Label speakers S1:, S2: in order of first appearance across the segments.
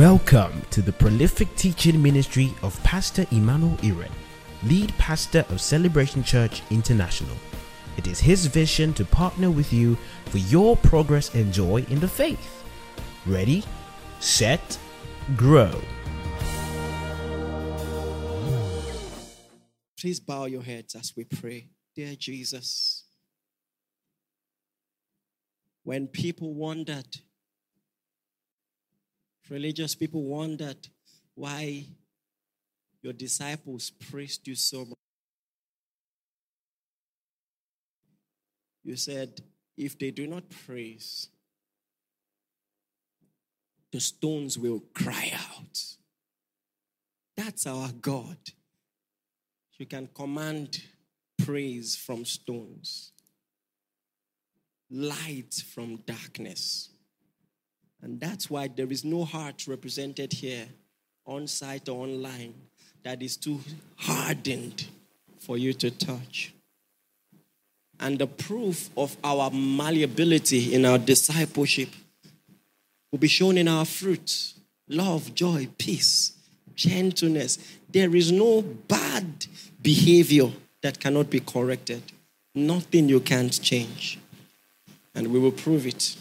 S1: Welcome to the prolific teaching ministry of Pastor Emmanuel Iren, lead pastor of Celebration Church International. It is his vision to partner with you for your progress and joy in the faith. Ready, set, grow.
S2: Please bow your heads as we pray. Dear Jesus, when people wondered, religious people wondered why your disciples praised you so much. You said, if they do not praise, the stones will cry out. That's our God. You can command praise from stones, light from darkness. And that's why there is no heart represented here, on site or online, that is too hardened for you to touch. And the proof of our malleability in our discipleship will be shown in our fruit love, joy, peace, gentleness. There is no bad behavior that cannot be corrected, nothing you can't change. And we will prove it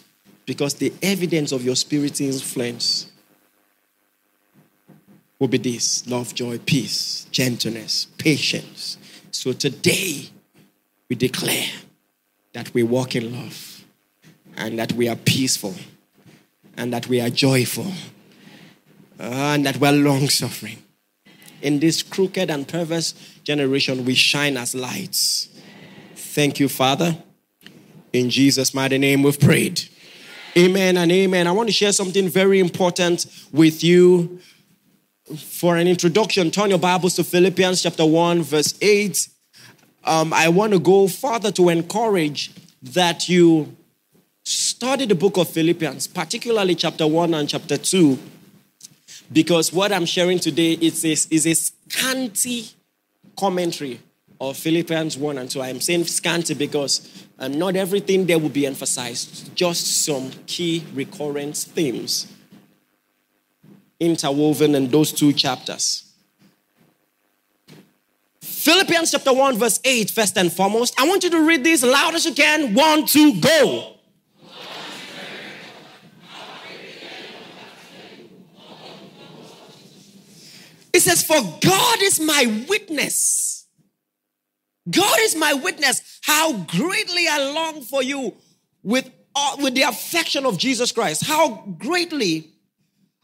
S2: because the evidence of your spirit's influence will be this love, joy, peace, gentleness, patience. So today, we declare that we walk in love and that we are peaceful and that we are joyful and that we're long suffering. In this crooked and perverse generation, we shine as lights. Thank you, Father. In Jesus' mighty name, we've prayed. Amen and amen. I want to share something very important with you. For an introduction, turn your Bibles to Philippians chapter 1, verse 8. Um, I want to go further to encourage that you study the book of Philippians, particularly chapter 1 and chapter 2, because what I'm sharing today is is a scanty commentary of Philippians 1 and 2. I'm saying scanty because um, not everything there will be emphasized, just some key recurrent themes interwoven in those two chapters. Philippians chapter 1, verse 8, first and foremost. I want you to read this loud as you can. One, two, go. It says, For God is my witness. God is my witness how greatly I long for you with, uh, with the affection of Jesus Christ. How greatly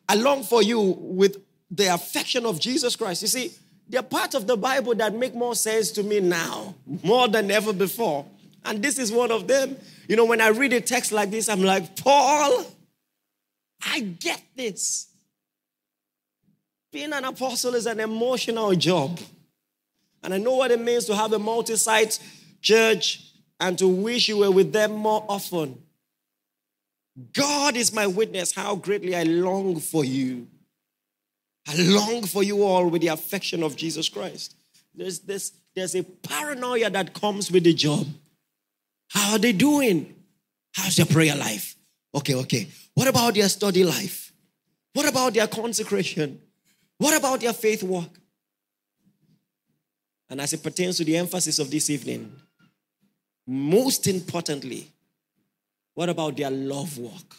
S2: I long for you with the affection of Jesus Christ. You see, there are parts of the Bible that make more sense to me now, more than ever before. And this is one of them. You know, when I read a text like this, I'm like, Paul, I get this. Being an apostle is an emotional job. And I know what it means to have a multi site church and to wish you were with them more often. God is my witness how greatly I long for you. I long for you all with the affection of Jesus Christ. There's this, there's a paranoia that comes with the job. How are they doing? How's their prayer life? Okay, okay. What about their study life? What about their consecration? What about their faith work? And as it pertains to the emphasis of this evening, most importantly, what about their love walk?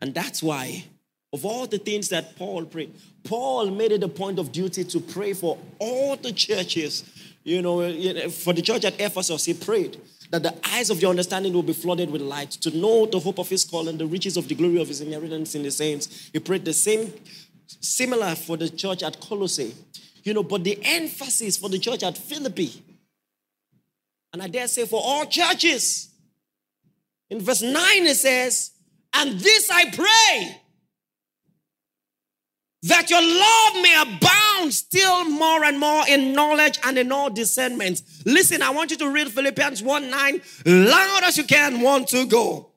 S2: And that's why, of all the things that Paul prayed, Paul made it a point of duty to pray for all the churches. You know, for the church at Ephesus, he prayed that the eyes of your understanding will be flooded with light, to know the hope of his call and the riches of the glory of his inheritance in the saints. He prayed the same, similar for the church at Colossae. You know, but the emphasis for the church at Philippi, and I dare say for all churches, in verse 9 it says, And this I pray, that your love may abound still more and more in knowledge and in all discernment. Listen, I want you to read Philippians 1 9 loud as you can. Want to go.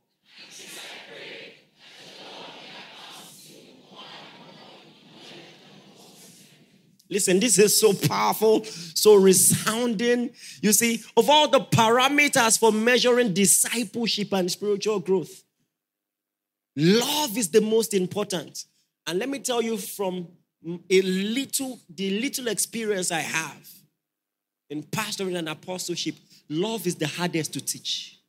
S2: Listen, this is so powerful, so resounding. You see, of all the parameters for measuring discipleship and spiritual growth, Love is the most important. And let me tell you from a little, the little experience I have in pastoring and apostleship, love is the hardest to teach.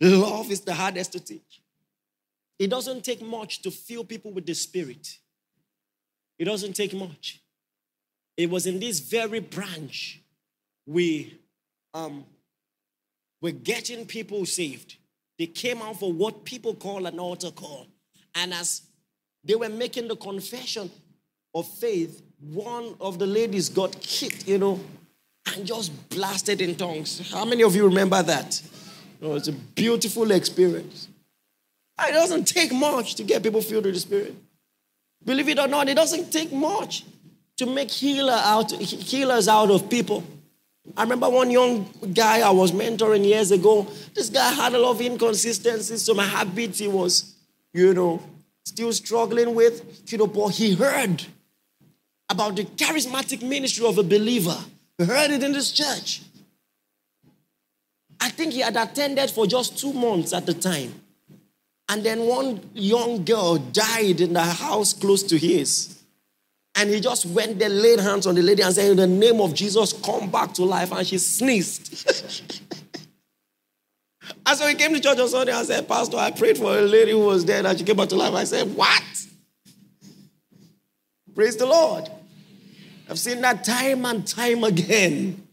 S2: Love is the hardest to teach. It doesn't take much to fill people with the Spirit. It doesn't take much. It was in this very branch we um, were getting people saved. They came out for what people call an altar call. And as they were making the confession of faith, one of the ladies got kicked, you know, and just blasted in tongues. How many of you remember that? Oh, it's a beautiful experience. It doesn't take much to get people filled with the Spirit. Believe it or not, it doesn't take much to make healer out, healers out of people. I remember one young guy I was mentoring years ago. This guy had a lot of inconsistencies, so my habits he was, you know, still struggling with, you know, but he heard about the charismatic ministry of a believer. He heard it in this church. I think he had attended for just two months at the time. And then one young girl died in the house close to his. And he just went there, laid hands on the lady, and said, In the name of Jesus, come back to life. And she sneezed. and so he came to church on Sunday and said, Pastor, I prayed for a lady who was dead and she came back to life. I said, What? Praise the Lord. I've seen that time and time again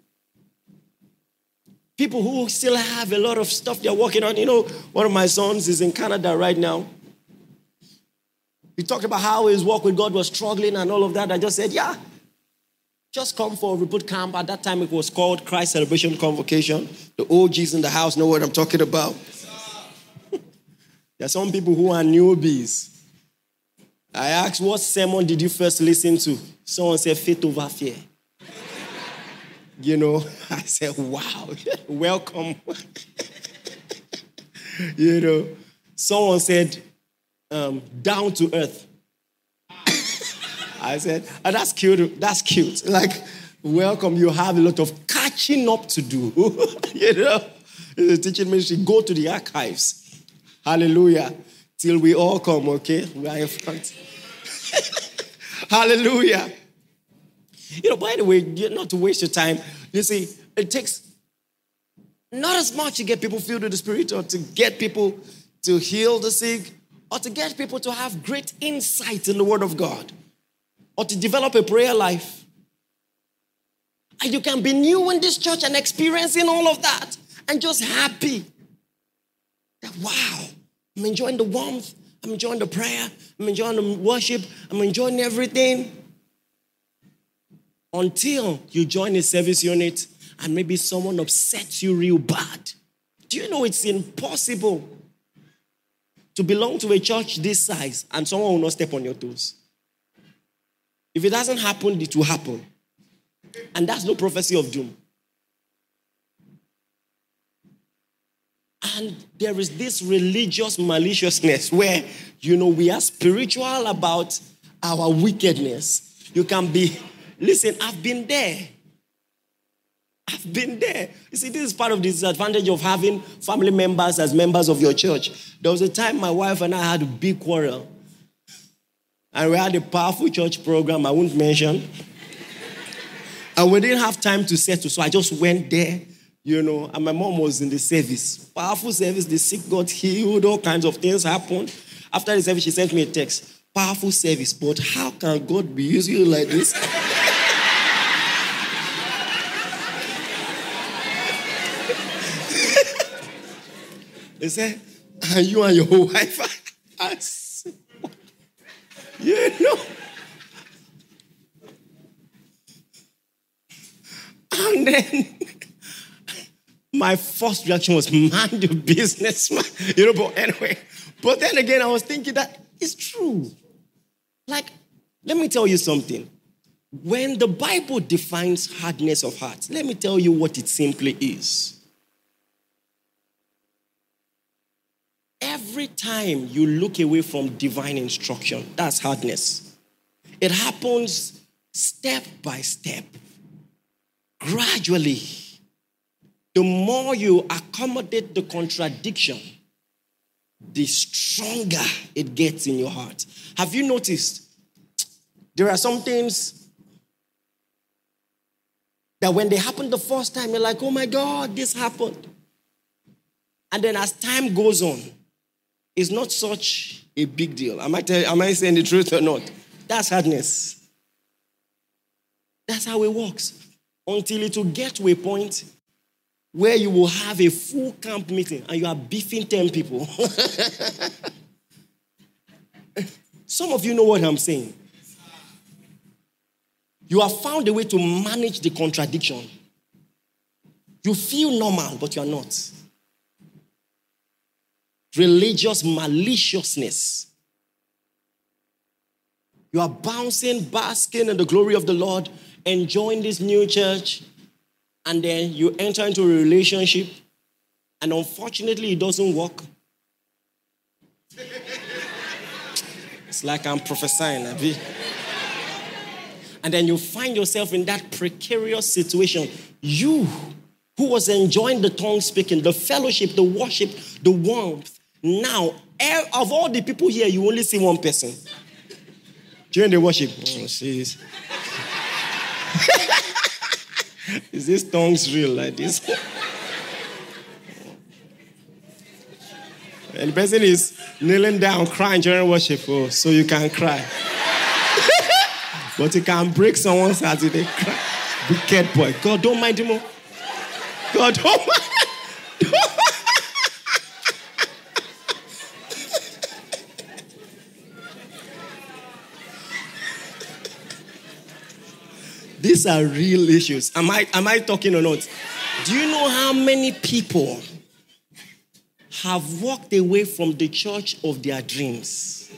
S2: people who still have a lot of stuff they're working on. You know, one of my sons is in Canada right now. He talked about how his work with God was struggling and all of that. I just said, yeah, just come for a reboot camp. At that time, it was called Christ Celebration Convocation. The OGs in the house know what I'm talking about. there are some people who are newbies. I asked, what sermon did you first listen to? Someone said, Faith over fear you know, I said, wow, welcome. you know, someone said, um, down to earth. I said, oh, that's cute. That's cute. Like, welcome. You have a lot of catching up to do. you know, the teaching ministry, go to the archives. Hallelujah. Till we all come, okay? We are in front. Hallelujah. You know, by the way, not to waste your time, you see, it takes not as much to get people filled with the Spirit or to get people to heal the sick or to get people to have great insight in the Word of God or to develop a prayer life. And you can be new in this church and experiencing all of that and just happy that, wow, I'm enjoying the warmth, I'm enjoying the prayer, I'm enjoying the worship, I'm enjoying everything until you join a service unit and maybe someone upsets you real bad. Do you know it's impossible to belong to a church this size and someone will not step on your toes? If it doesn't happen, it will happen. And that's no prophecy of doom. And there is this religious maliciousness where, you know, we are spiritual about our wickedness. You can be Listen, I've been there. I've been there. You see, this is part of the disadvantage of having family members as members of your church. There was a time my wife and I had a big quarrel. And we had a powerful church program I won't mention. and we didn't have time to settle, so I just went there, you know, and my mom was in the service. Powerful service, the sick got healed, all kinds of things happened. After the service, she sent me a text. Powerful service, but how can God be using you like this? They said, and you and your wife are you know. And then my first reaction was, man, the businessman. You know, but anyway. But then again, I was thinking that it's true. Like, let me tell you something. When the Bible defines hardness of heart, let me tell you what it simply is. Every time you look away from divine instruction, that's hardness. It happens step by step, gradually. The more you accommodate the contradiction the stronger it gets in your heart. Have you noticed? There are some things that when they happen the first time, you're like, oh my God, this happened. And then as time goes on, it's not such a big deal. Am I, tell, am I saying the truth or not? That's hardness. That's how it works. Until it will get to a point where you will have a full camp meeting and you are beefing 10 people. Some of you know what I'm saying. You have found a way to manage the contradiction. You feel normal, but you are not. Religious maliciousness. You are bouncing, basking in the glory of the Lord, enjoying this new church, and then you enter into a relationship, and unfortunately, it doesn't work. Like I'm prophesying. And then you find yourself in that precarious situation. You, who was enjoying the tongue speaking, the fellowship, the worship, the warmth, now, eh, of all the people here, you only see one person. During the worship, oh, jeez. Is this tongues real like this? And the person is kneeling down crying during worship, oh, so you can cry. but you can break someone's heart if they cry. Wicked boy. God, don't mind him. Oh. God, don't mind. These are real issues. Am I, am I talking or not? Do you know how many people have walked away from the church of their dreams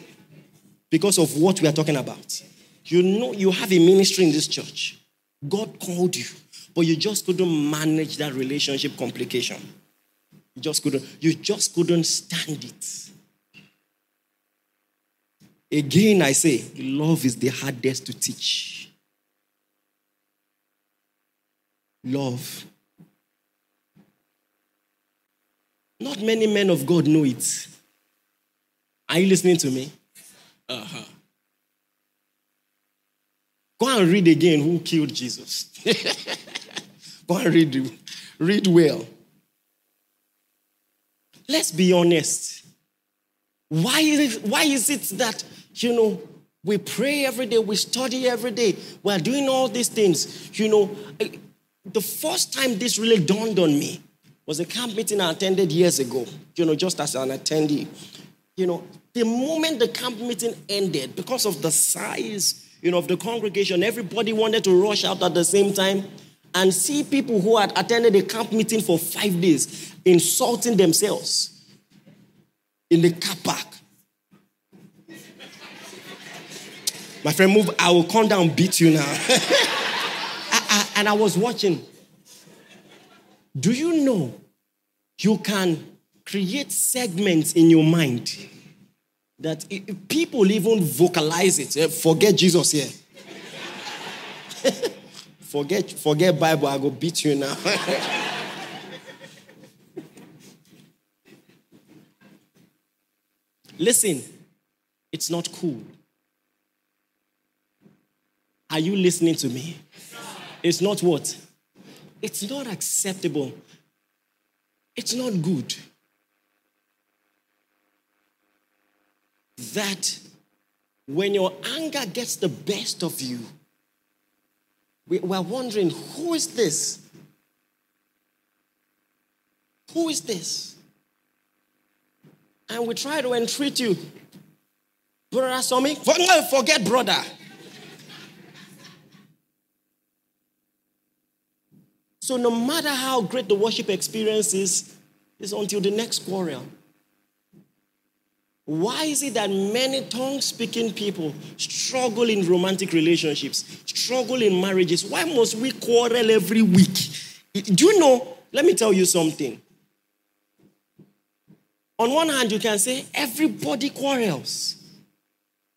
S2: because of what we are talking about? You know, you have a ministry in this church. God called you, but you just couldn't manage that relationship complication. You just couldn't, you just couldn't stand it. Again, I say, love is the hardest to teach. Love. Not many men of God know it. Are you listening to me? Uh-huh. Go and read again who killed Jesus. Go and read, read well. Let's be honest. Why is, it, why is it that, you know, we pray every day, we study every day, we're doing all these things, you know, the first time this really dawned on me was a camp meeting I attended years ago, you know, just as an attendee. You know, the moment the camp meeting ended, because of the size, you know, of the congregation, everybody wanted to rush out at the same time and see people who had attended a camp meeting for five days insulting themselves in the car park. My friend, move. I will come down and beat you now. I, and I was watching. Do you know you can create segments in your mind that people even vocalize it? Eh, forget Jesus here. forget, forget Bible. I go beat you now. Listen, it's not cool. Are you listening to me? It's not what? It's not acceptable. It's not good. That when your anger gets the best of you, we, are wondering who is this? Who is this? And we try to entreat you. Brother Somi, forget brother. So no matter how great the worship experience is, it's until the next quarrel. Why is it that many tongue speaking people struggle in romantic relationships, struggle in marriages? Why must we quarrel every week? Do you know? Let me tell you something. On one hand, you can say everybody quarrels,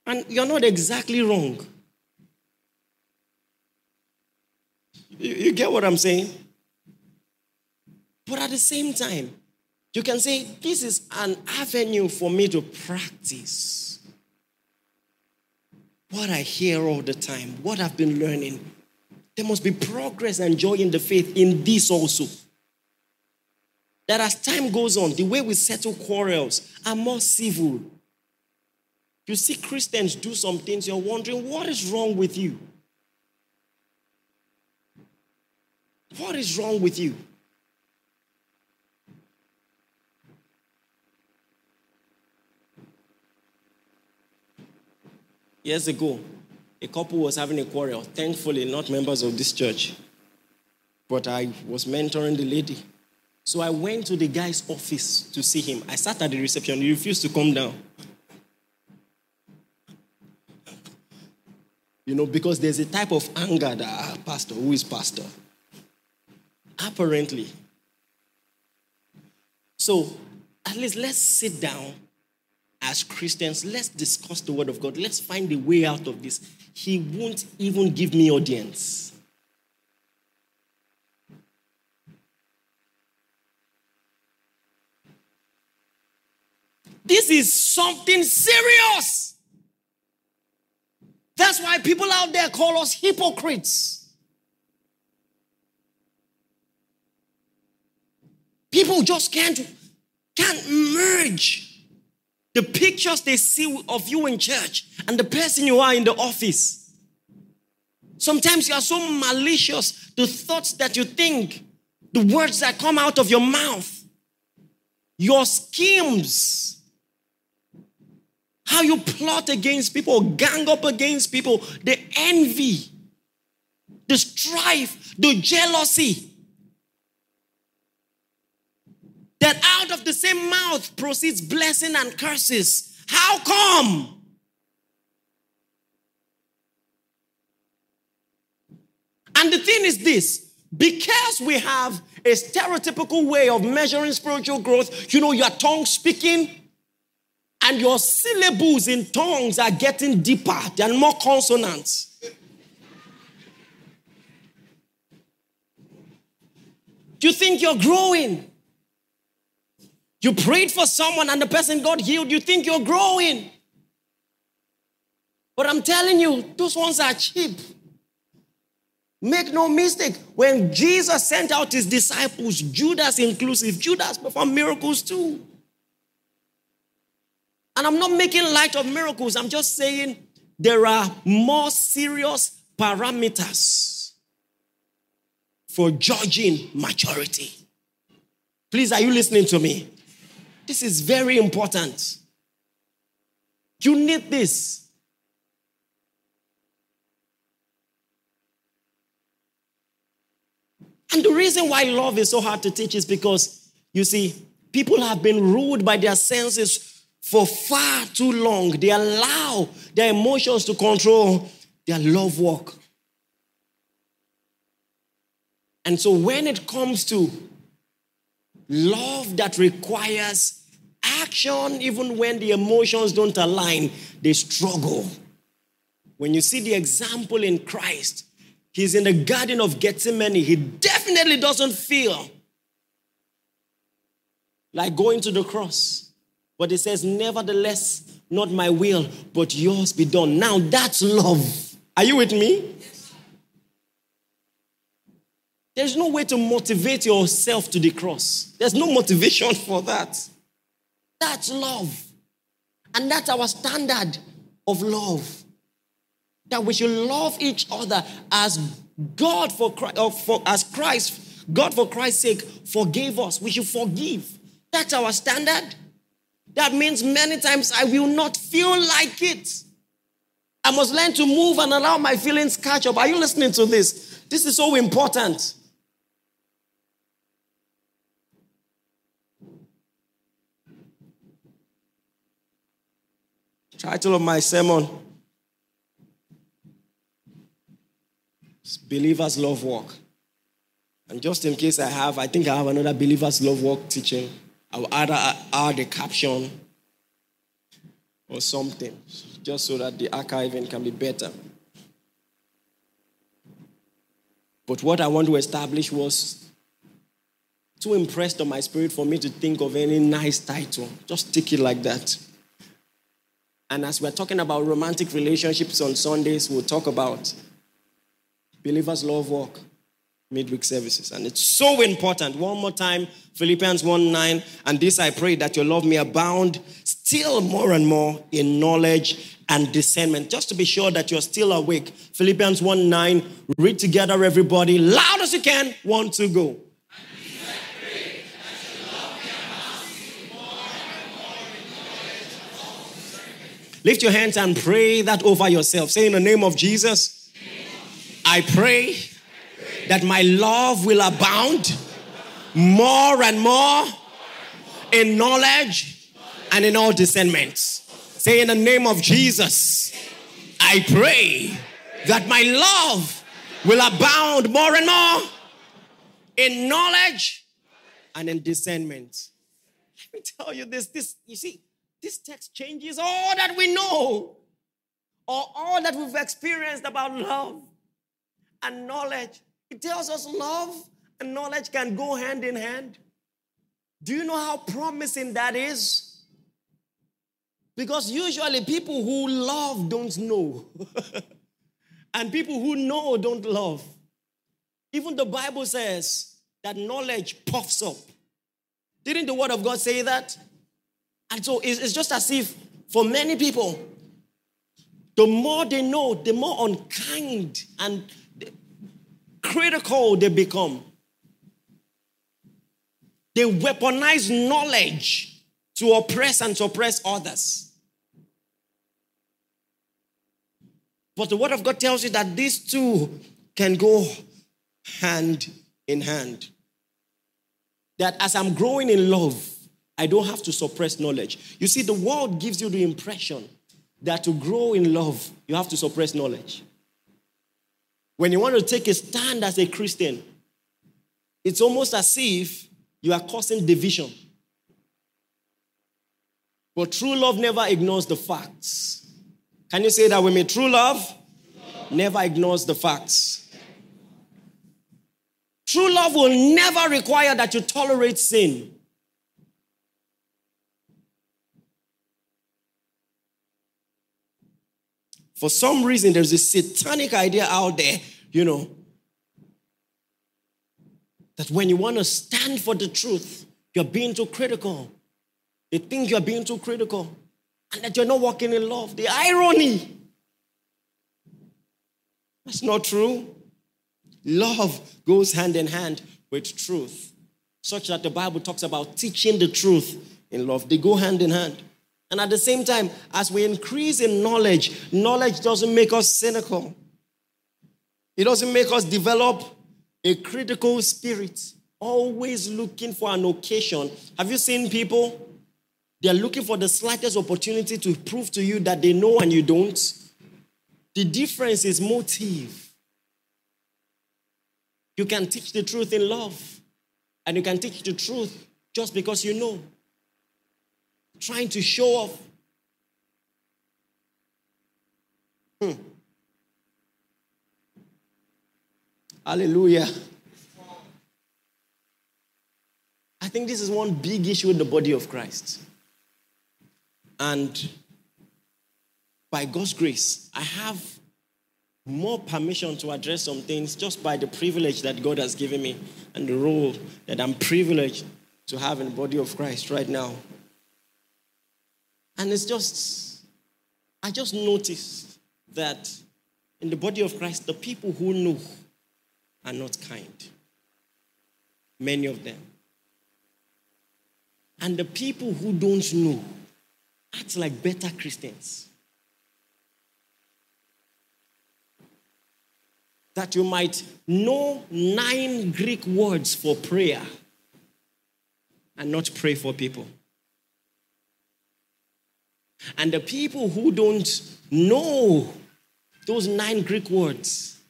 S2: and you're not exactly wrong. You, you get what I'm saying? But at the same time, You can say, This is an avenue for me to practice what I hear all the time, what I've been learning. There must be progress and joy in the faith in this also. That as time goes on, the way we settle quarrels are more civil. You see Christians do some things, you're wondering, what is wrong with you? What is wrong with you? Years ago, a couple was having a quarrel. Thankfully, not members of this church. But I was mentoring the lady. So I went to the guy's office to see him. I sat at the reception. He refused to come down. You know, because there's a type of anger that, ah, pastor, who is pastor? Apparently. So, at least let's sit down as Christians, let's discuss the word of God. Let's find a way out of this. He won't even give me audience. This is something serious. That's why people out there call us hypocrites. People just can't, can't merge the pictures they see of you in church and the person you are in the office. Sometimes you are so malicious, the thoughts that you think, the words that come out of your mouth, your schemes, how you plot against people, gang up against people, the envy, the strife, the jealousy. That out of the same mouth proceeds blessing and curses. How come? And the thing is this because we have a stereotypical way of measuring spiritual growth, you know, your tongue speaking and your syllables in tongues are getting deeper, they're more consonants. You think you're growing? You prayed for someone and the person got healed. You think you're growing. But I'm telling you, those ones are cheap. Make no mistake, when Jesus sent out his disciples, Judas inclusive, Judas performed miracles too. And I'm not making light of miracles, I'm just saying there are more serious parameters for judging maturity. Please, are you listening to me? This is very important. You need this. And the reason why love is so hard to teach is because, you see, people have been ruled by their senses for far too long. They allow their emotions to control their love walk. And so when it comes to love that requires action, even when the emotions don't align, they struggle. When you see the example in Christ, he's in the Garden of Gethsemane, he definitely doesn't feel like going to the cross. But he says, Nevertheless, not my will, but yours be done. Now that's love. Are you with me? There's no way to motivate yourself to the cross. There's no motivation for that. That's love. And that's our standard of love. That we should love each other as God for Christ, or uh, for, as Christ, God for Christ's sake forgave us. We should forgive. That's our standard. That means many times I will not feel like it. I must learn to move and allow my feelings catch up. Are you listening to this? This is so important. Title of my sermon Believers Love Walk. And just in case I have, I think I have another Believers Love Walk teaching. I'll add, add a caption or something just so that the archiving can be better. But what I want to establish was too impressed on my spirit for me to think of any nice title. Just take it like that. And as we're talking about romantic relationships on Sundays, we'll talk about believers' love walk midweek services. And it's so important. One more time, Philippians 1 9. And this I pray that your love may abound still more and more in knowledge and discernment. Just to be sure that you're still awake. Philippians 1 9. Read together, everybody, loud as you can. One, two, go. Lift your hands and pray that over yourself. Say in the name of Jesus, I pray that my love will abound more and more in knowledge and in all discernments. Say in the name of Jesus, I pray that my love will abound more and more in knowledge and in discernment. Let me tell you this, this, you see, this text changes all that we know or all that we've experienced about love and knowledge. It tells us love and knowledge can go hand in hand. Do you know how promising that is? Because usually people who love don't know, and people who know don't love. Even the Bible says that knowledge puffs up. Didn't the Word of God say that? And so it's just as if for many people, the more they know, the more unkind and critical they become. They weaponize knowledge to oppress and suppress others. But the Word of God tells you that these two can go hand in hand. That as I'm growing in love, I don't have to suppress knowledge. You see, the world gives you the impression that to grow in love, you have to suppress knowledge. When you want to take a stand as a Christian, it's almost as if you are causing division. But true love never ignores the facts. Can you say that with me? True love never ignores the facts. True love will never require that you tolerate sin. For some reason, there's a satanic idea out there, you know, that when you want to stand for the truth, you're being too critical. They think you're being too critical and that you're not walking in love. The irony. That's not true. Love goes hand in hand with truth, such that the Bible talks about teaching the truth in love. They go hand in hand. And at the same time, as we increase in knowledge, knowledge doesn't make us cynical. It doesn't make us develop a critical spirit, always looking for an occasion. Have you seen people? They're looking for the slightest opportunity to prove to you that they know and you don't. The difference is motive. You can teach the truth in love, and you can teach the truth just because you know trying to show off. Hmm. Hallelujah. I think this is one big issue in the body of Christ. And by God's grace, I have more permission to address some things just by the privilege that God has given me and the role that I'm privileged to have in the body of Christ right now. And it's just, I just noticed that in the body of Christ, the people who know are not kind. Many of them. And the people who don't know act like better Christians. That you might know nine Greek words for prayer and not pray for people. And the people who don't know those nine Greek words,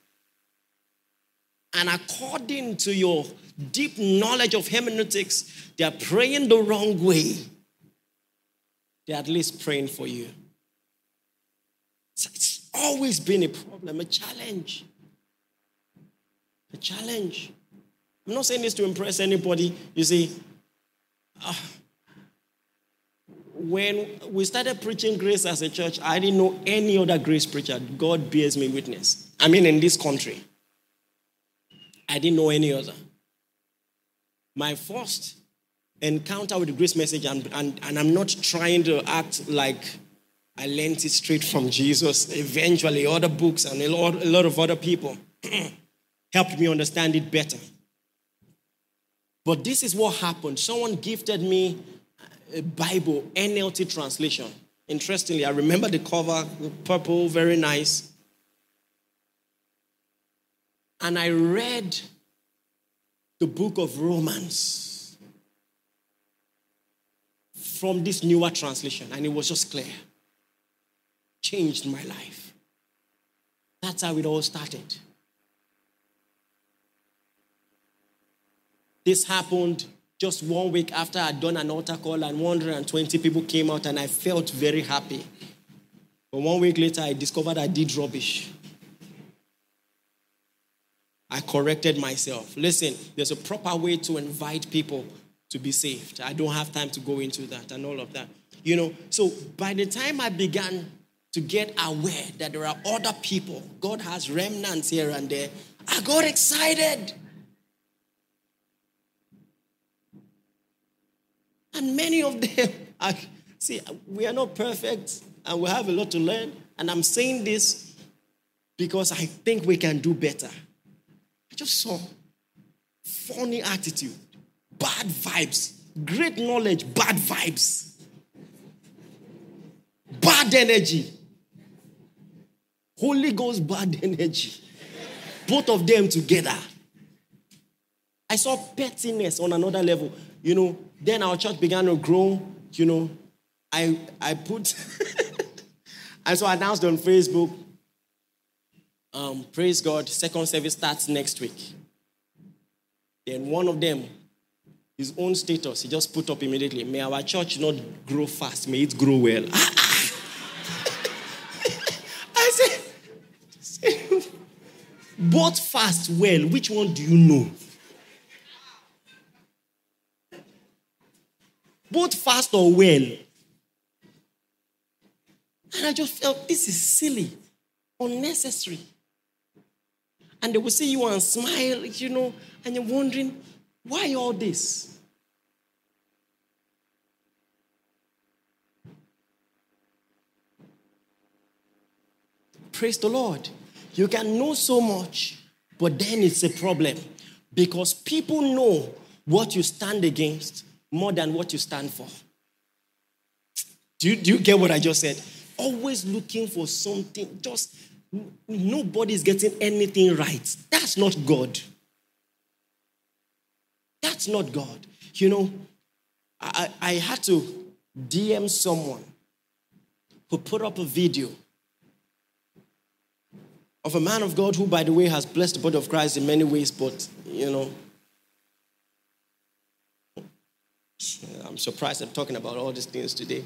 S2: and according to your deep knowledge of hermeneutics, they are praying the wrong way. They're at least praying for you. It's always been a problem, a challenge. A challenge. I'm not saying this to impress anybody. You see, uh, when we started preaching grace as a church, I didn't know any other grace preacher. God bears me witness. I mean, in this country, I didn't know any other. My first encounter with the grace message, and, and, and I'm not trying to act like I learned it straight from Jesus. Eventually, other books and a lot, a lot of other people helped me understand it better. But this is what happened. Someone gifted me Bible NLT translation. Interestingly, I remember the cover, purple, very nice. And I read the book of Romans from this newer translation, and it was just clear. Changed my life. That's how it all started. This happened just one week after I'd done an altar call, and 120 people came out, and I felt very happy. But one week later, I discovered I did rubbish. I corrected myself. Listen, there's a proper way to invite people to be saved. I don't have time to go into that and all of that. You know, so by the time I began to get aware that there are other people, God has remnants here and there, I got excited. And many of them are, see, we are not perfect and we have a lot to learn. And I'm saying this because I think we can do better. I just saw funny attitude, bad vibes, great knowledge, bad vibes, bad energy, Holy Ghost, bad energy. Both of them together. I saw pettiness on another level. You know, then our church began to grow. You know, I I put and so I announced on Facebook. Um, praise God, second service starts next week. Then one of them, his own status, he just put up immediately. May our church not grow fast, may it grow well. I said, both fast, well, which one do you know? Both fast or well. And I just felt this is silly, unnecessary. And they will see you and smile, you know, and you're wondering, why all this? Praise the Lord. You can know so much, but then it's a problem because people know what you stand against more than what you stand for. Do you, do you get what I just said? Always looking for something, just nobody's getting anything right. That's not God. That's not God. You know, I, I had to DM someone who put up a video of a man of God who, by the way, has blessed the body of Christ in many ways, but, you know, I'm surprised I'm talking about all these things today.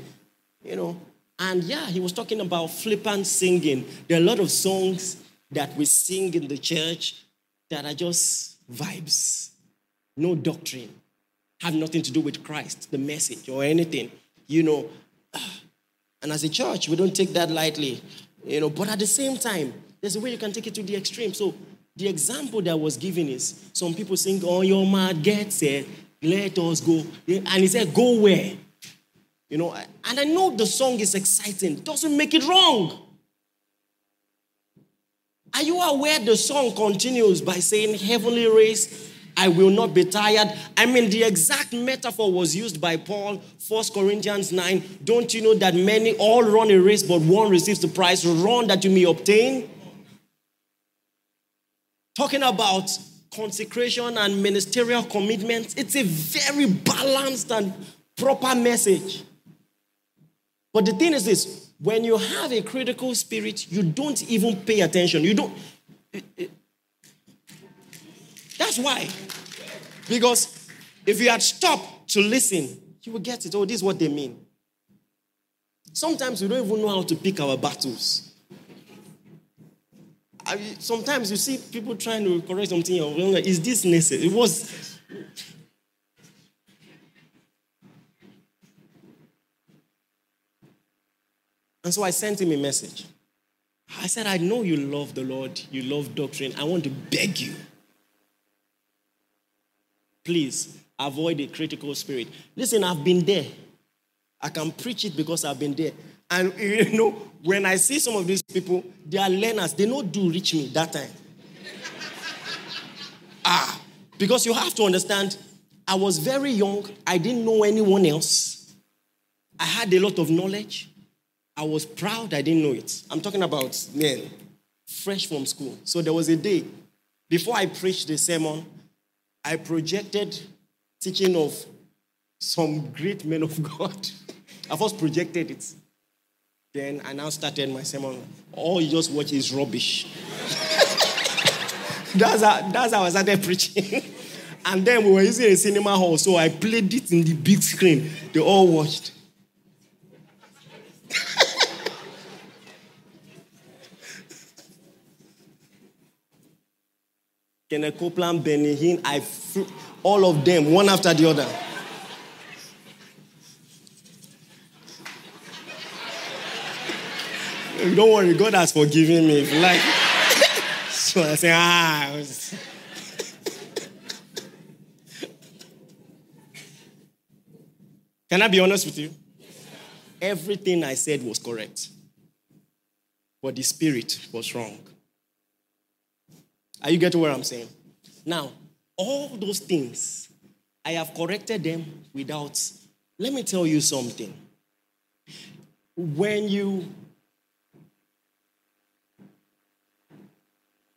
S2: You know, and yeah, he was talking about flippant singing. There are a lot of songs that we sing in the church that are just vibes, no doctrine, have nothing to do with Christ, the message, or anything. You know, and as a church, we don't take that lightly. You know, but at the same time, there's a way you can take it to the extreme. So the example that was given is some people sing, "Oh, your mad gets it." Let us go. And he said, Go where? You know, and I know the song is exciting, doesn't make it wrong. Are you aware the song continues by saying, Heavenly race, I will not be tired? I mean, the exact metaphor was used by Paul, 1 Corinthians 9. Don't you know that many all run a race, but one receives the prize? Run that you may obtain. Talking about consecration and ministerial commitments. It's a very balanced and proper message. But the thing is this when you have a critical spirit, you don't even pay attention. You don't. that's why. Because if you had stopped to listen, you would get it. Oh, this is what they mean. Sometimes we don't even know how to pick our battles. I sometimes you see people trying to correct something. Like, Is this necessary? It was. And so I sent him a message. I said, I know you love the Lord, you love doctrine. I want to beg you. Please avoid a critical spirit. Listen, I've been there. I can preach it because I've been there. And you know, when I see some of these people, they are learners. They don't do reach me that time. ah, because you have to understand, I was very young. I didn't know anyone else. I had a lot of knowledge. I was proud I didn't know it. I'm talking about men, fresh from school. So there was a day before I preached the sermon, I projected teaching of some great men of God. I first projected it. Then I now started my sermon. All you just watch is rubbish. that's, how, that's how I started preaching. and then we were using a cinema hall, so I played it in the big screen. They all watched. Kenneth Copeland, Benny Hinn, I all of them, one after the other. Don't worry, God has forgiven me. Like. so I say, ah. Can I be honest with you? Everything I said was correct, but the spirit was wrong. Are you getting what I'm saying? Now, all those things, I have corrected them without. Let me tell you something. When you.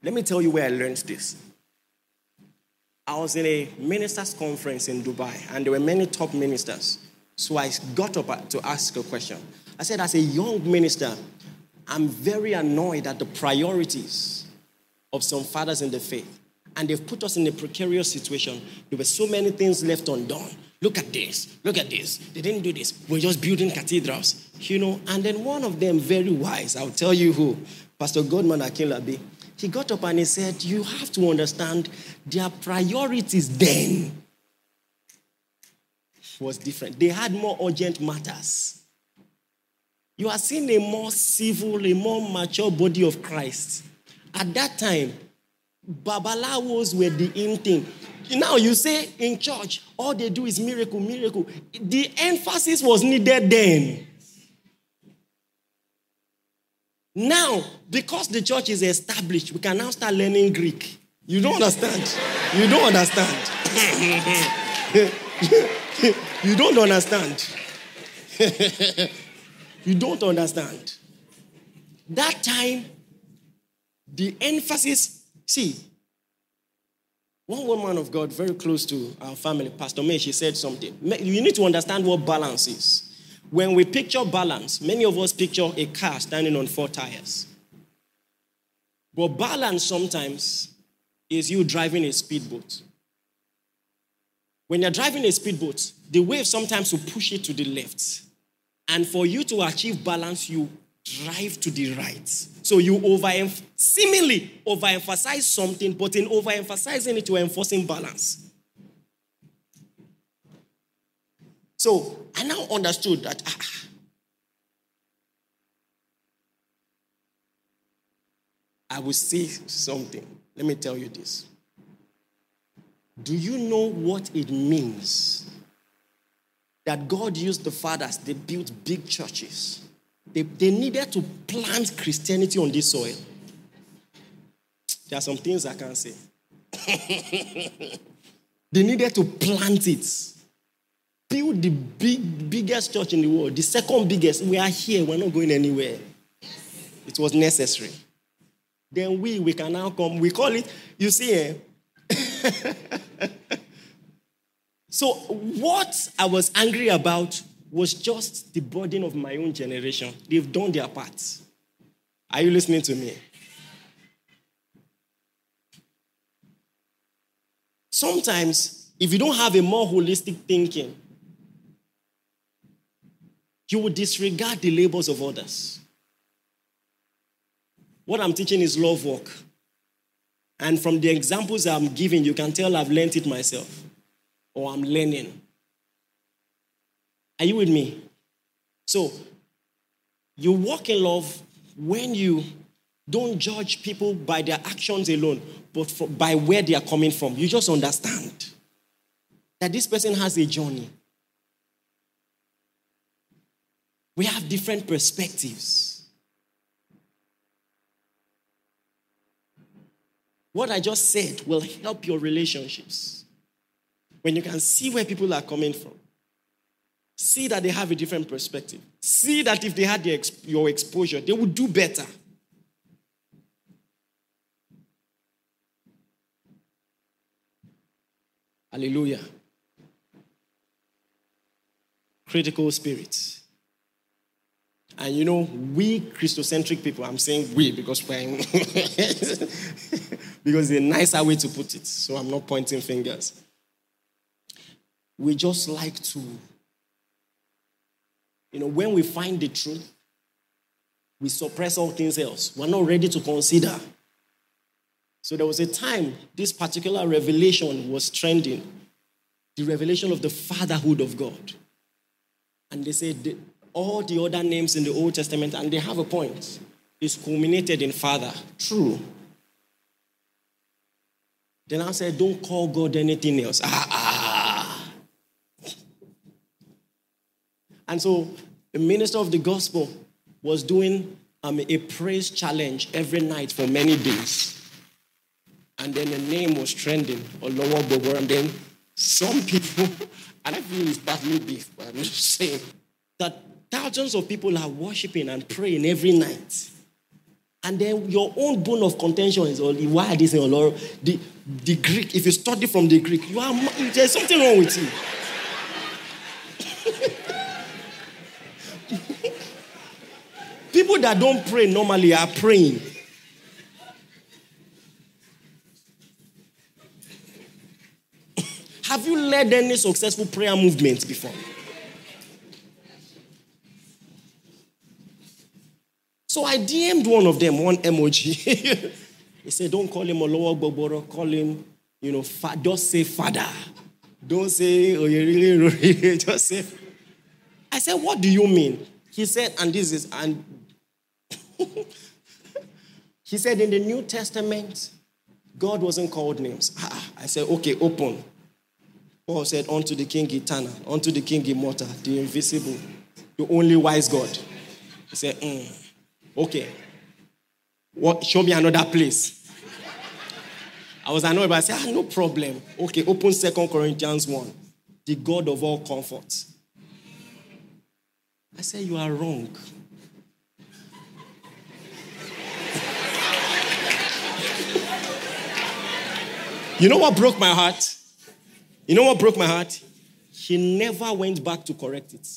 S2: Let me tell you where I learned this. I was in a ministers' conference in Dubai, and there were many top ministers. So I got up to ask a question. I said, as a young minister, I'm very annoyed at the priorities of some fathers in the faith. And they've put us in a precarious situation. There were so many things left undone. Look at this. Look at this. They didn't do this. We're just building cathedrals. You know, and then one of them, very wise, I'll tell you who, Pastor Godman Akinlabi, he got up and he said, You have to understand their priorities then was different. They had more urgent matters. You are seeing a more civil, a more mature body of Christ at that time, Babalawos were the in thing. Now you say in church, all they do is miracle, miracle. The emphasis was needed then. Now, because the church is established, we can now start learning Greek. You don't understand. You don't understand. you don't understand. you don't understand. That time, the emphasis, see, one woman of God very close to our family, Pastor May, she said something. You need to understand what balance is. When we picture balance, many of us picture a car standing on four tires. But balance sometimes is you driving a speedboat. When you're driving a speedboat, the wave sometimes will push it to the left. And for you to achieve balance, you drive to the right. So you over seemingly overemphasize something, but in overemphasizing it, you're enforcing balance. So I now understood that. Ah, ah, I will say something. Let me tell you this. Do you know what it means that God used the fathers, they built big churches? They, they needed to plant Christianity on this soil. There are some things I can't say. they needed to plant it. Build the big, biggest church in the world, the second biggest. We are here, we're not going anywhere. It was necessary. Then we, we can now come. We call it, you see, eh? so, what I was angry about was just the burden of my own generation. They've done their part. Are you listening to me? Sometimes, if you don't have a more holistic thinking, you will disregard the labors of others. What I'm teaching is love work. And from the examples I'm giving, you can tell I've learned it myself or I'm learning. Are you with me? So, you walk in love when you don't judge people by their actions alone, but for, by where they are coming from. You just understand that this person has a journey. We have different perspectives. What I just said will help your relationships. When you can see where people are coming from, see that they have a different perspective, see that if they had the your exposure, they would do better. Hallelujah. Critical spirits. And you know, we Christocentric people, I'm saying we because we're because it's a nicer way to put it. So I'm not pointing fingers. We just like to, you know, when we find the truth, we suppress all things else. We're not ready to consider. So there was a time this particular revelation was trending the revelation of the fatherhood of God. And they said, all the other names in the Old Testament, and they have a point, It's culminated in Father. True. Then I said, don't call God anything else. Ah, ah. And so the minister of the gospel was doing um, a praise challenge every night for many days. And then the name was trending, Olowo Bobo. And then some people, and I feel it's badly beef, but I'm just saying that Thousands of people are worshiping and praying every night. And then your own bone of contention is only why this in Lord. The, the Greek, if you study from the Greek, you are there's something wrong with you. People that don't pray normally are praying. Have you led any successful prayer movement before? So I DM'd one of them, one emoji. he said, Don't call him Olowo Gboboro, call him, you know, fa- just say father. Don't say, oh, you really, really, just say. I said, What do you mean? He said, and this is, and he said, in the New Testament, God wasn't called names. Ah, I said, okay, open. Paul said, unto the King eternal, unto the King immortal, the invisible, the only wise God. He said, mm. Okay. What, show me another place. I was annoyed, but I said, ah, no problem. Okay, open Second Corinthians 1. The God of all comfort. I said, you are wrong. you know what broke my heart? You know what broke my heart? He never went back to correct it.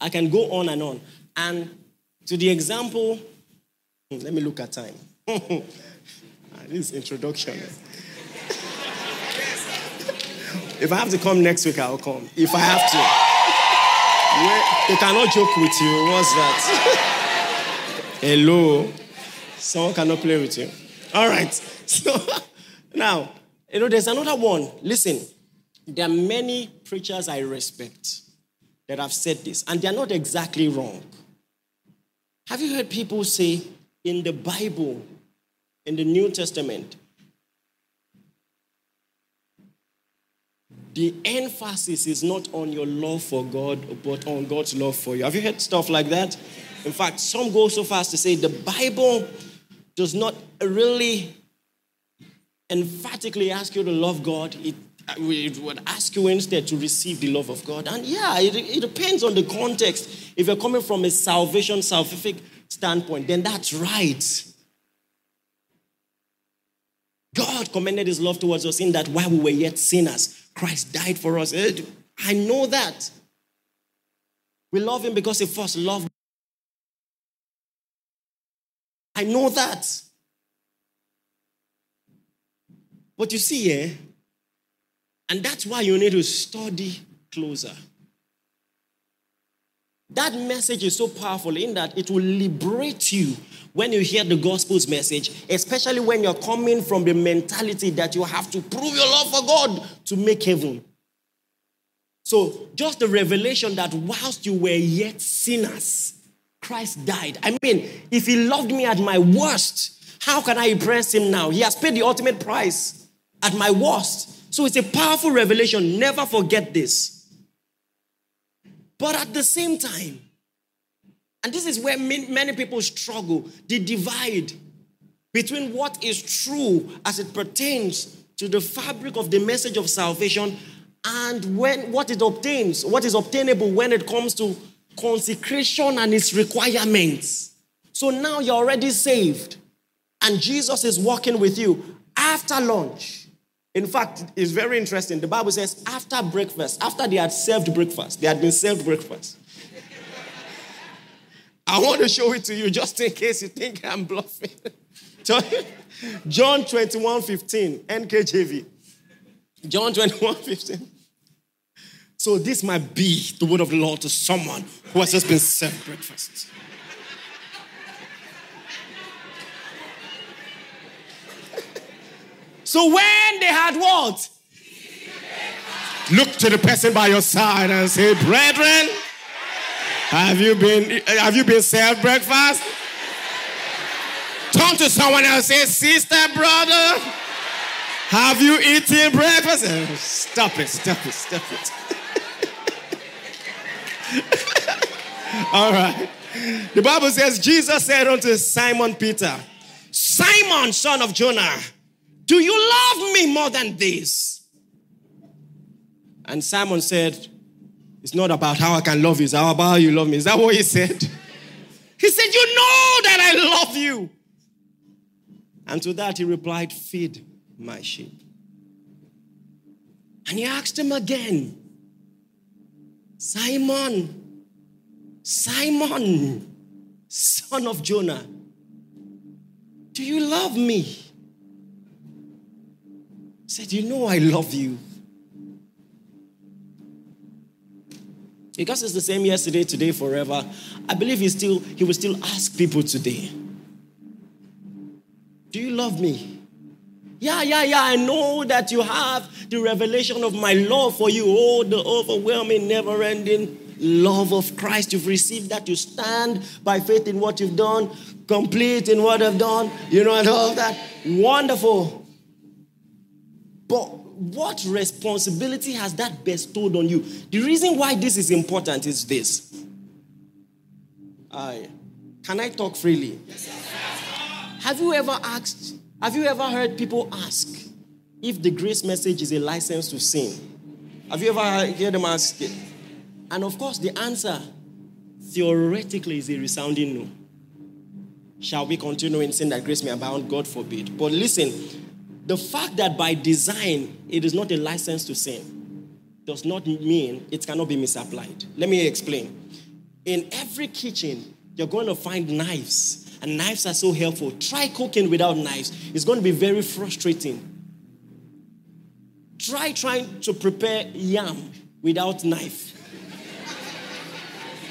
S2: I can go on and on. And to the example, hmm, let me look at time. Ah, this introduction. if I have to come next week, I'll come. If I have to. they cannot joke with you. What's that? Hello. Someone cannot play with you. All right. So now, you know, there's another one. Listen, there are many preachers I respect that have said this, and they're not exactly wrong. Have you heard people say in the Bible, in the New Testament, the emphasis is not on your love for God, but on God's love for you. Have you heard stuff like that? In fact, some go so far as to say the Bible does not really emphatically ask you to love God, it we would ask you instead to receive the love of God. And yeah, it, it depends on the context. If you're coming from a salvation, salvific standpoint, then that's right. God commended his love towards us in that while we were yet sinners, Christ died for us. I know that. We love him because he first loved. I know that. But you see, eh, and that's why you need to study closer. That message is so powerful in that it will liberate you when you hear the gospel's message, especially when you're coming from the mentality that you have to prove your love for God to make heaven. So, just the revelation that whilst you were yet sinners, Christ died. I mean, if he loved me at my worst, how can I impress him now? He has paid the ultimate price at my worst. So, it's a powerful revelation. Never forget this. But at the same time, and this is where many people struggle the divide between what is true as it pertains to the fabric of the message of salvation and when what it obtains, what is obtainable when it comes to consecration and its requirements. So now you're already saved, and Jesus is walking with you after lunch. In fact, it's very interesting. The Bible says after breakfast, after they had served breakfast, they had been served breakfast. I want to show it to you just in case you think I'm bluffing. John 21 15, NKJV. John 21 15. So this might be the word of the Lord to someone who has just been served breakfast. So when they had what? Look to the person by your side and say, Brethren, have you been have you been served breakfast? Turn to someone else and say, Sister, brother, have you eaten breakfast? Eh, stop it, stop it, stop it. All right. The Bible says, Jesus said unto Simon Peter, Simon, son of Jonah, do you love me more than this? And Simon said, It's not about how I can love you, it's how about how you love me. Is that what he said? He said, You know that I love you. And to that he replied, Feed my sheep. And he asked him again, Simon, Simon, son of Jonah, do you love me? Said, You know, I love you. Because it's the same yesterday, today, forever. I believe he still he will still ask people today. Do you love me? Yeah, yeah, yeah. I know that you have the revelation of my love for you. Oh, the overwhelming, never ending love of Christ. You've received that. You stand by faith in what you've done, complete in what I've done, you know, and all that. Wonderful. But what responsibility has that bestowed on you? The reason why this is important is this. I, can I talk freely? Yes, have you ever asked, have you ever heard people ask if the grace message is a license to sin? Have you ever heard them ask it? And of course, the answer theoretically is a resounding no. Shall we continue in sin that grace may abound? God forbid. But listen, the fact that by design it is not a license to sin does not mean it cannot be misapplied. Let me explain. In every kitchen, you're going to find knives, and knives are so helpful. Try cooking without knives, it's going to be very frustrating. Try trying to prepare yam without knife.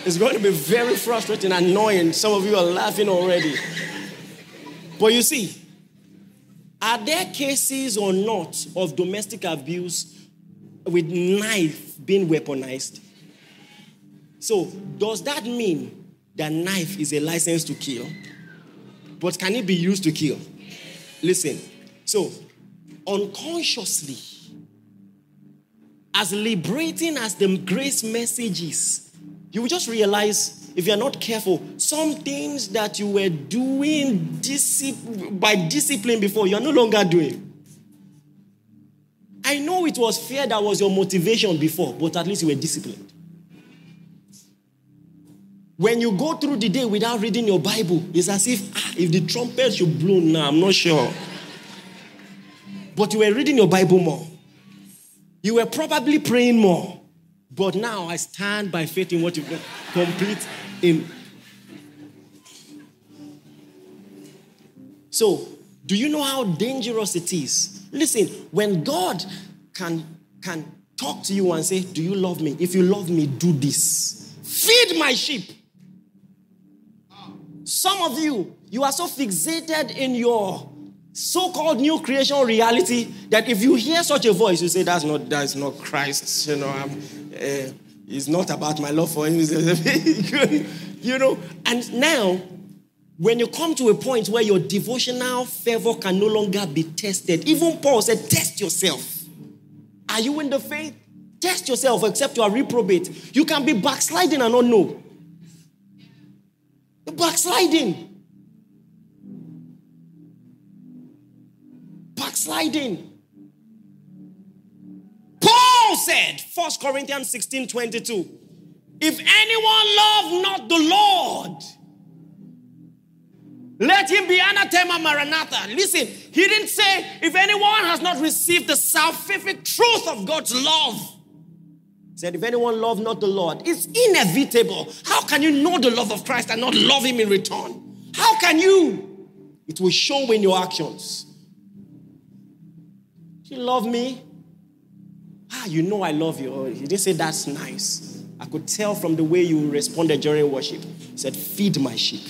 S2: It's going to be very frustrating, annoying. Some of you are laughing already. But you see, are there cases or not of domestic abuse with knife being weaponized? So, does that mean that knife is a license to kill? But can it be used to kill? Listen. So, unconsciously, as liberating as the grace message is, you will just realize if you're not careful, some things that you were doing by discipline before, you're no longer doing. I know it was fear that was your motivation before, but at least you were disciplined. When you go through the day without reading your Bible, it's as if ah, if the trumpet should blow now, I'm not sure. But you were reading your Bible more. You were probably praying more. But now I stand by faith in what you've done. Complete in. So, do you know how dangerous it is? Listen, when God can, can talk to you and say, Do you love me? If you love me, do this. feed my sheep. Some of you, you are so fixated in your so-called new creation reality that if you hear such a voice, you say, "That's not that's not Christ." You know, I'm, uh, it's not about my love for him. you know, and now when you come to a point where your devotional fervor can no longer be tested, even Paul said, Test yourself. Are you in the faith? Test yourself, except you are reprobate. You can be backsliding and not know. Backsliding. Backsliding. Said, 1 Corinthians 16 22, if anyone love not the Lord, let him be anathema maranatha. Listen, he didn't say, if anyone has not received the salvific truth of God's love. He said, if anyone love not the Lord, it's inevitable. How can you know the love of Christ and not love him in return? How can you? It will show in your actions. You love me? Ah, you know I love you. He didn't say that's nice. I could tell from the way you responded during worship. He said, feed my sheep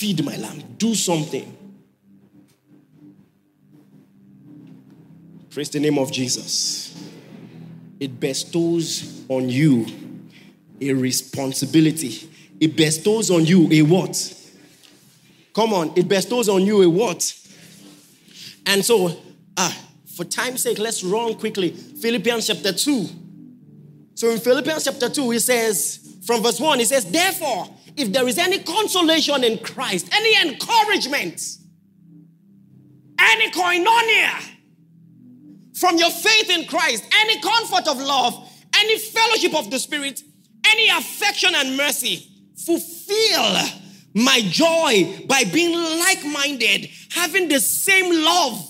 S2: feed my lamb, do something. Praise the name of Jesus. It bestows on you a responsibility. It bestows on you a what? Come on, it bestows on you a what? And so, ah, for time's sake, let's run quickly. Philippians chapter 2. So in Philippians chapter 2, he says, from verse 1, he says, Therefore, if there is any consolation in Christ, any encouragement, any koinonia from your faith in Christ, any comfort of love, any fellowship of the Spirit, any affection and mercy, fulfill my joy by being like minded, having the same love.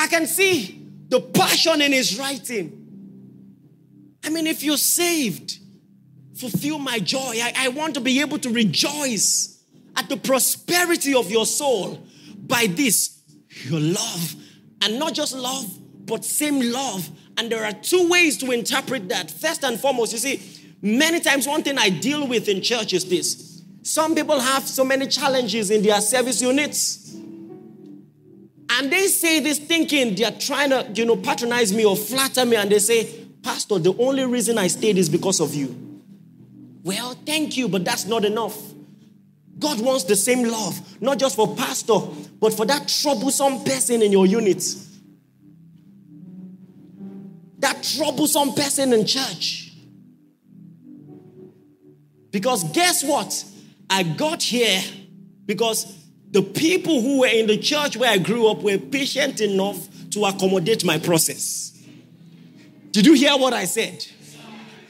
S2: I can see the passion in his writing. I mean, if you're saved, fulfill my joy. I, I want to be able to rejoice at the prosperity of your soul by this, your love. And not just love, but same love. And there are two ways to interpret that. First and foremost, you see, many times one thing I deal with in church is this. Some people have so many challenges in their service units. And they say this thinking they're trying to, you know, patronize me or flatter me. And they say, Pastor, the only reason I stayed is because of you. Well, thank you, but that's not enough. God wants the same love, not just for pastor, but for that troublesome person in your unit. That troublesome person in church. Because guess what? I got here because the people who were in the church where I grew up were patient enough to accommodate my process. Did you hear what I said?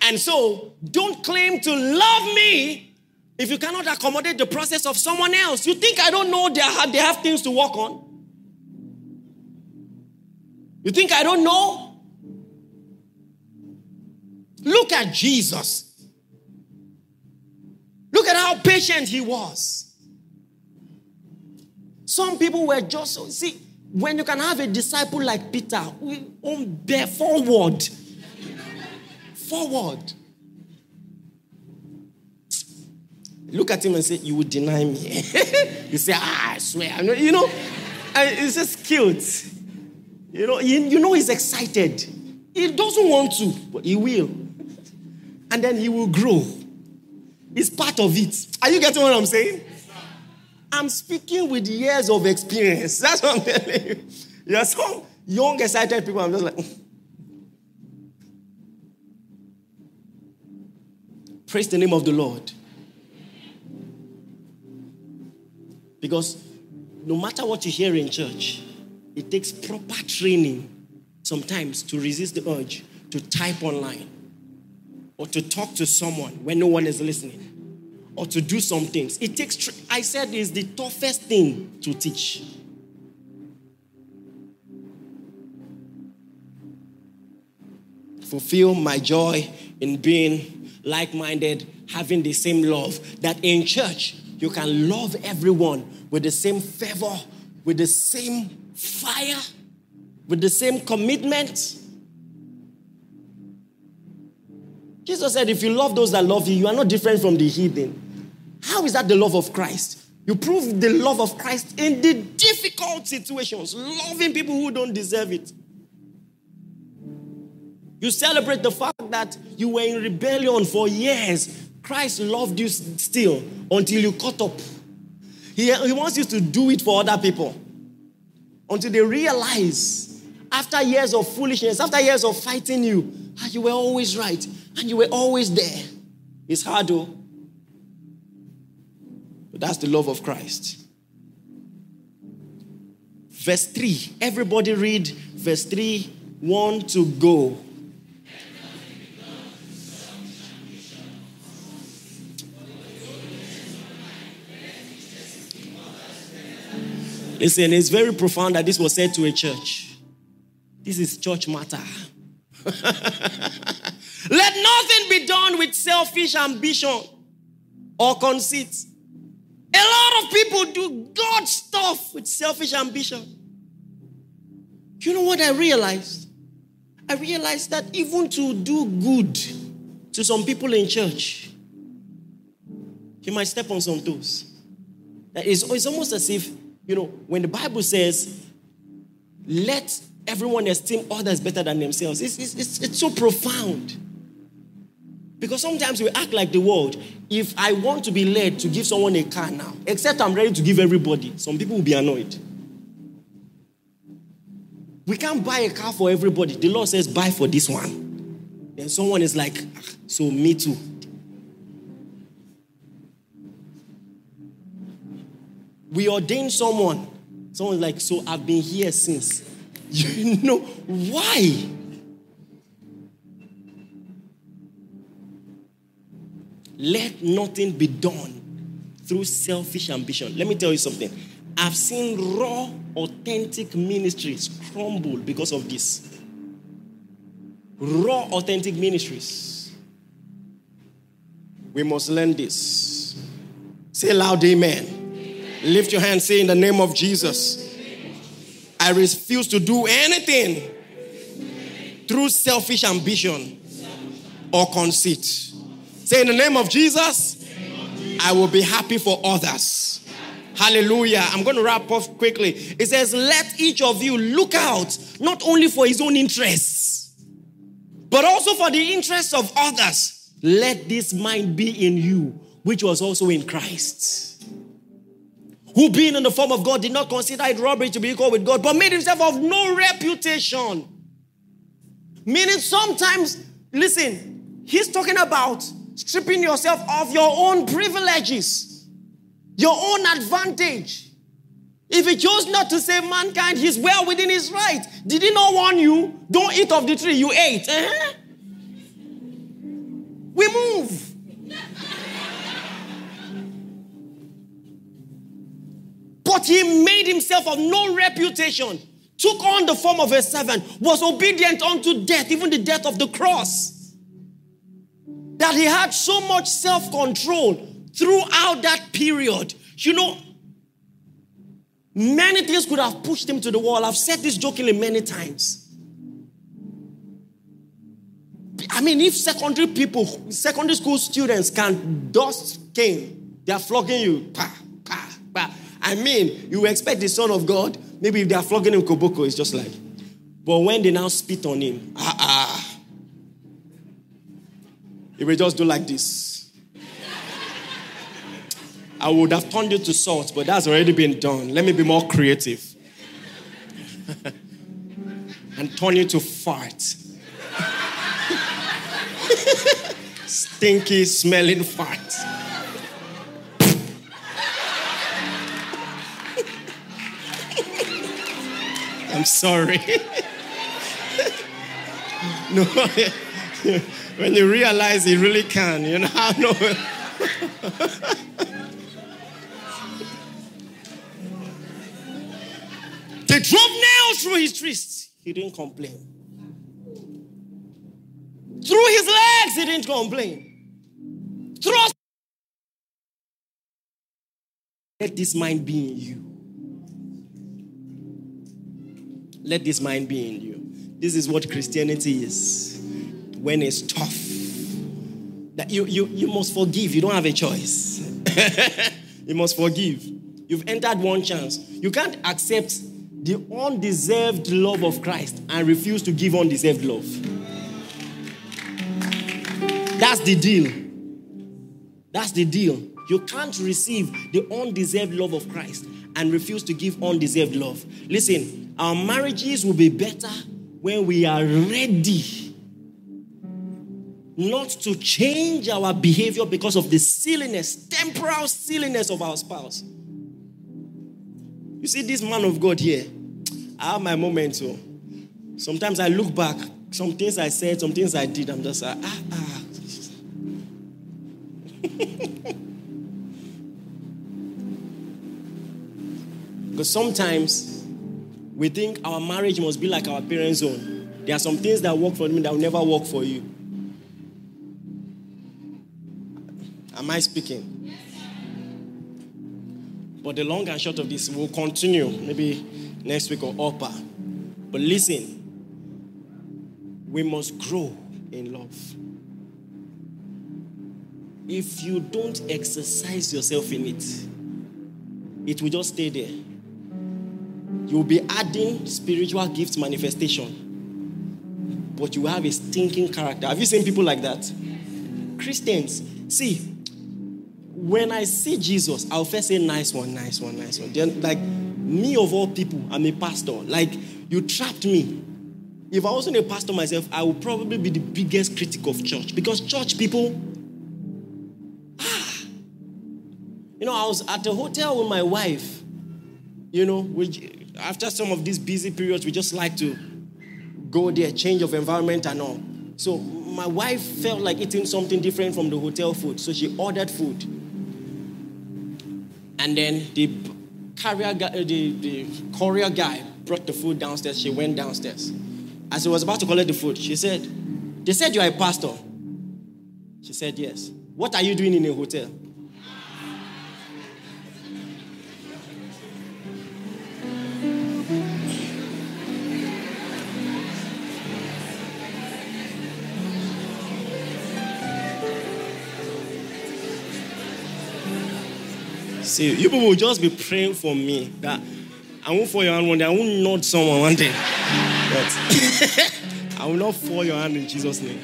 S2: And so, don't claim to love me if you cannot accommodate the process of someone else. You think I don't know they have, they have things to work on? You think I don't know? Look at Jesus. Look at how patient he was. Some people were just, see, when you can have a disciple like Peter, we bear forward forward. Look at him and say, You will deny me. you say, Ah, I swear. You know, it's just cute. You know, you know he's excited. He doesn't want to, but he will. And then he will grow. It's part of it. Are you getting what I'm saying? I'm speaking with years of experience. That's what I'm telling you. There are some young, excited people. I'm just like, mm. Praise the name of the Lord. Because no matter what you hear in church, it takes proper training sometimes to resist the urge to type online or to talk to someone when no one is listening or to do some things. It takes, I said, is the toughest thing to teach. Fulfill my joy in being like minded, having the same love. That in church, you can love everyone with the same fervor, with the same fire, with the same commitment. Jesus said, If you love those that love you, you are not different from the heathen. How is that the love of Christ? You prove the love of Christ in the difficult situations, loving people who don't deserve it. You celebrate the fact that you were in rebellion for years. Christ loved you still until you caught up. He, he wants you to do it for other people until they realize after years of foolishness, after years of fighting you, ah, you were always right and you were always there. It's hard though. But that's the love of Christ. Verse 3. Everybody read verse 3, 1 to go. Listen, it's very profound that this was said to a church. This is church matter. Be done with selfish ambition or conceit. A lot of people do God stuff with selfish ambition. You know what I realized? I realized that even to do good to some people in church, you might step on some toes. Is, it's almost as if you know, when the Bible says, let everyone esteem others better than themselves, it's, it's, it's, it's so profound. Because sometimes we act like the world. If I want to be led to give someone a car now, except I'm ready to give everybody, some people will be annoyed. We can't buy a car for everybody. The law says buy for this one. Then someone is like, ah, so me too. we ordain someone. Someone's like, so I've been here since. You know, why? Let nothing be done through selfish ambition. Let me tell you something. I've seen raw, authentic ministries crumble because of this. Raw, authentic ministries. We must learn this. Say loud, amen. Lift your hand, say in the name of Jesus. I refuse to do anything through selfish ambition or conceit. Say in the name of Jesus, I will be happy for others. Hallelujah. I'm going to wrap up quickly. It says, Let each of you look out not only for his own interests, but also for the interests of others. Let this mind be in you, which was also in Christ who being in the form of God did not consider it robbery to be equal with God, but made himself of no reputation. Meaning sometimes, listen, he's talking about stripping yourself of your own privileges, your own advantage. If he chose not to save mankind, he's well within his right. Did he not warn you? Don't eat of the tree you ate. Uh-huh. We move. But he made himself of no reputation, took on the form of a servant, was obedient unto death, even the death of the cross. That he had so much self control throughout that period. You know, many things could have pushed him to the wall. I've said this jokingly many times. I mean, if secondary people, secondary school students can dust cane, they are flogging you. I mean, you expect the Son of God, maybe if they are flogging him koboko, it's just like. But when they now spit on him, ah ah, he will just do like this. I would have turned it to salt, but that's already been done. Let me be more creative. and turn it to fart. Stinky, smelling fart. I'm sorry. no, when you realize he really can, you know, no. they drove nails through his wrists. He didn't complain. Through his legs, he didn't complain. Thrust. Let this mind be in you Let this mind be in you. This is what Christianity is. When it's tough, That you, you, you must forgive. You don't have a choice. you must forgive. You've entered one chance. You can't accept the undeserved love of Christ and refuse to give undeserved love. That's the deal. That's the deal. You can't receive the undeserved love of Christ and refuse to give undeserved love. Listen, our marriages will be better when we are ready not to change our behavior because of the silliness, temporal silliness of our spouse. You see, this man of God here, I have my moments. So sometimes I look back, some things I said, some things I did, I'm just like, ah, ah. because sometimes we think our marriage must be like our parents' own. There are some things that work for me that will never work for you. Am I speaking? But the long and short of this will continue maybe next week or upper. But listen, we must grow in love. If you don't exercise yourself in it, it will just stay there. You'll be adding spiritual gifts manifestation, but you have a stinking character. Have you seen people like that? Christians, see, when I see Jesus, I'll first say, nice one, nice one, nice one. Then, like, me of all people, I'm a pastor. Like, you trapped me. If I wasn't a pastor myself, I would probably be the biggest critic of church because church people, ah, you know, I was at a hotel with my wife. You know, we, after some of these busy periods, we just like to go there, change of environment and all. So my wife felt like eating something different from the hotel food, so she ordered food. And then the carrier guy, the, the courier guy brought the food downstairs. She went downstairs. As he was about to collect the food, she said, They said you are a pastor. She said, Yes. What are you doing in a hotel? You people will just be praying for me that I won't fall your hand one day. I won't nod someone one day. But I will not fall your hand in Jesus' name.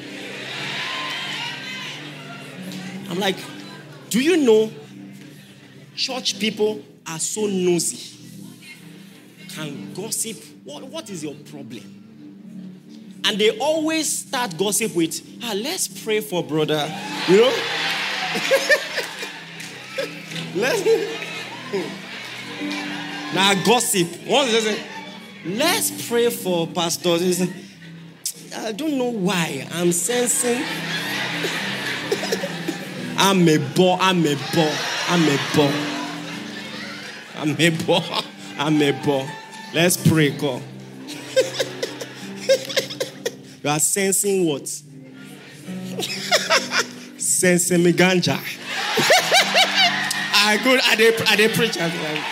S2: I'm like, do you know church people are so nosy? Can gossip? What, what is your problem? And they always start gossip with, ah, let's pray for brother. You know? let's now gossip. Once they say, let's pray for pastors. I don't know why. I'm sensing. I'm a boy. I'm a boy. I'm a boy. I'm a boy. I'm a boy. Let's pray, God. you are sensing what? sensing me ganja. I go, I they, I they preach. I like,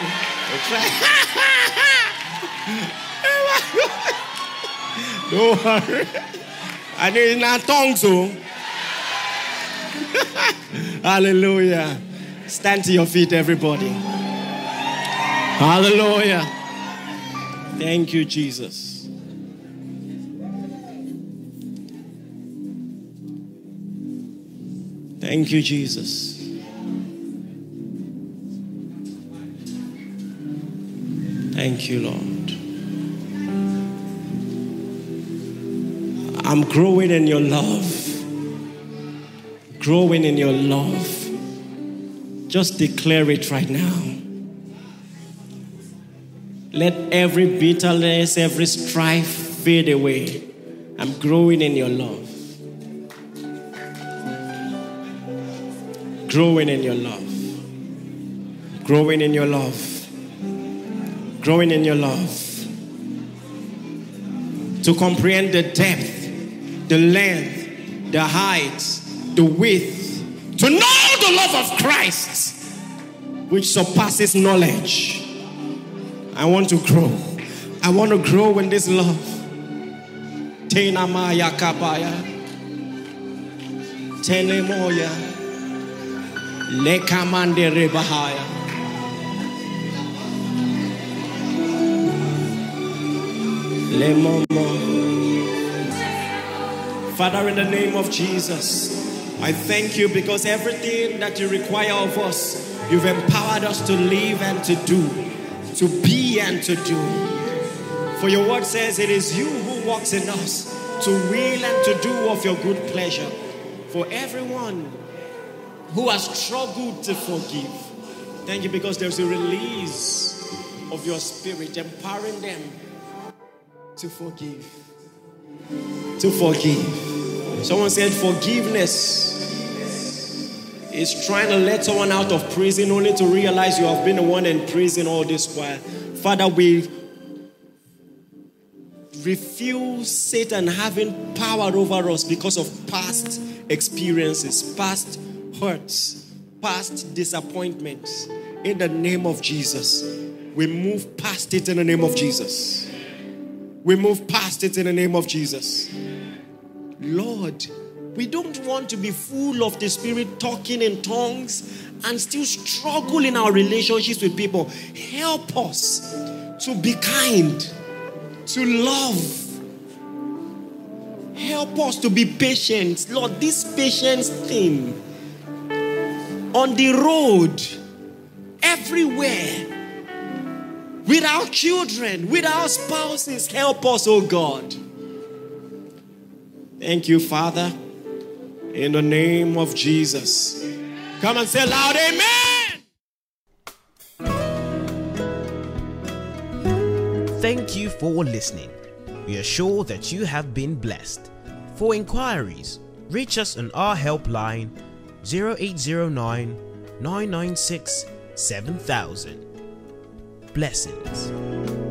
S2: Don't worry. I need not tongues, oh. so. Hallelujah. Stand to your feet, everybody. Hallelujah. Thank you, Jesus. Thank you, Jesus. Thank you, Lord. I'm growing in your love. Growing in your love. Just declare it right now. Let every bitterness, every strife fade away. I'm growing in your love. Growing in your love. Growing in your love growing in your love, to comprehend the depth, the length, the height, the width, to know the love of Christ, which surpasses knowledge. I want to grow. I want to grow in this love. Tenemoya. Lekamande rebahaya. Father, in the name of Jesus, I thank you because everything that you require of us, you've empowered us to live and to do, to be and to do. For your word says it is you who walks in us to will and to do of your good pleasure. For everyone who has struggled to forgive, thank you because there's a release of your spirit empowering them to forgive. To forgive. Someone said forgiveness is trying to let someone out of prison only to realize you have been the one in prison all this while. Father, we refuse Satan having power over us because of past experiences, past hurts, past disappointments. In the name of Jesus, we move past it in the name of Jesus. We move past it in the name of Jesus. Lord, we don't want to be full of the Spirit talking in tongues and still struggle in our relationships with people. Help us to be kind, to love. Help us to be patient. Lord, this patience thing on the road, everywhere, with our children, with our spouses, help us, oh God. Thank you, Father, in the name of Jesus. Come and say loud, Amen.
S1: Thank you for listening. We are sure that you have been blessed. For inquiries, reach us on our helpline 0809 996 7000. Blessings.